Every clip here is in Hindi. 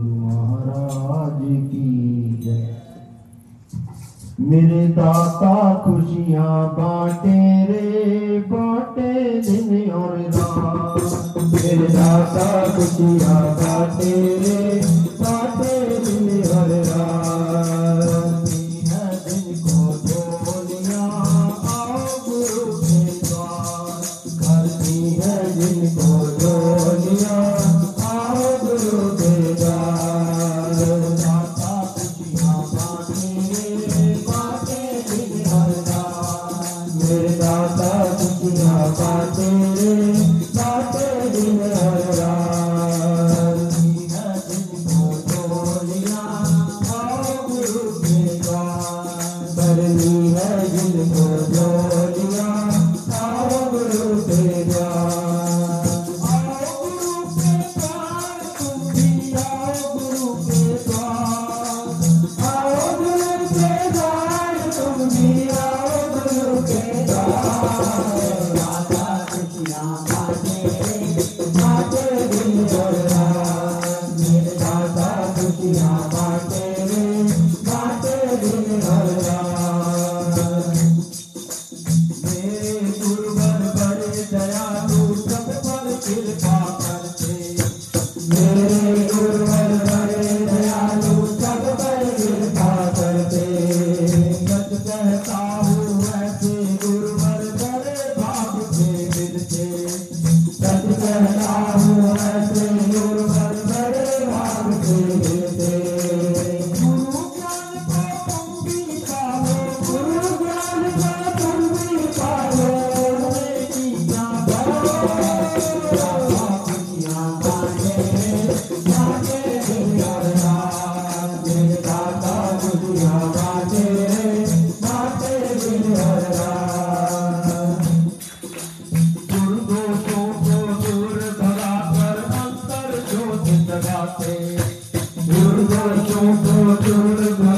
महाराज की जय। मेरे दाता खुशियाँ बांटे रे, बांटे दिन और रात। मेरे दाता खुशियाँ बांटे रे Durga Chopra Durga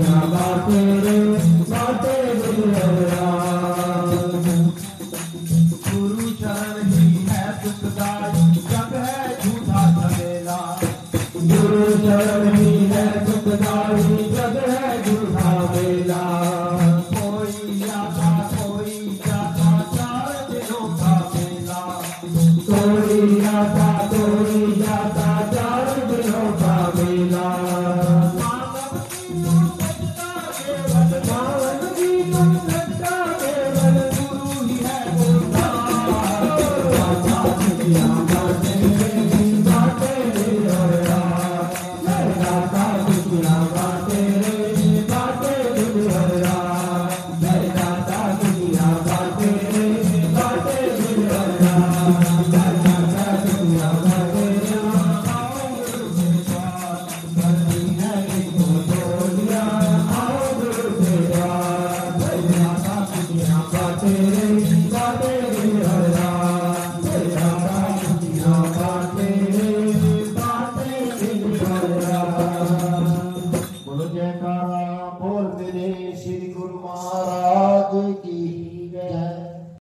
खुशियाँ बाटे रे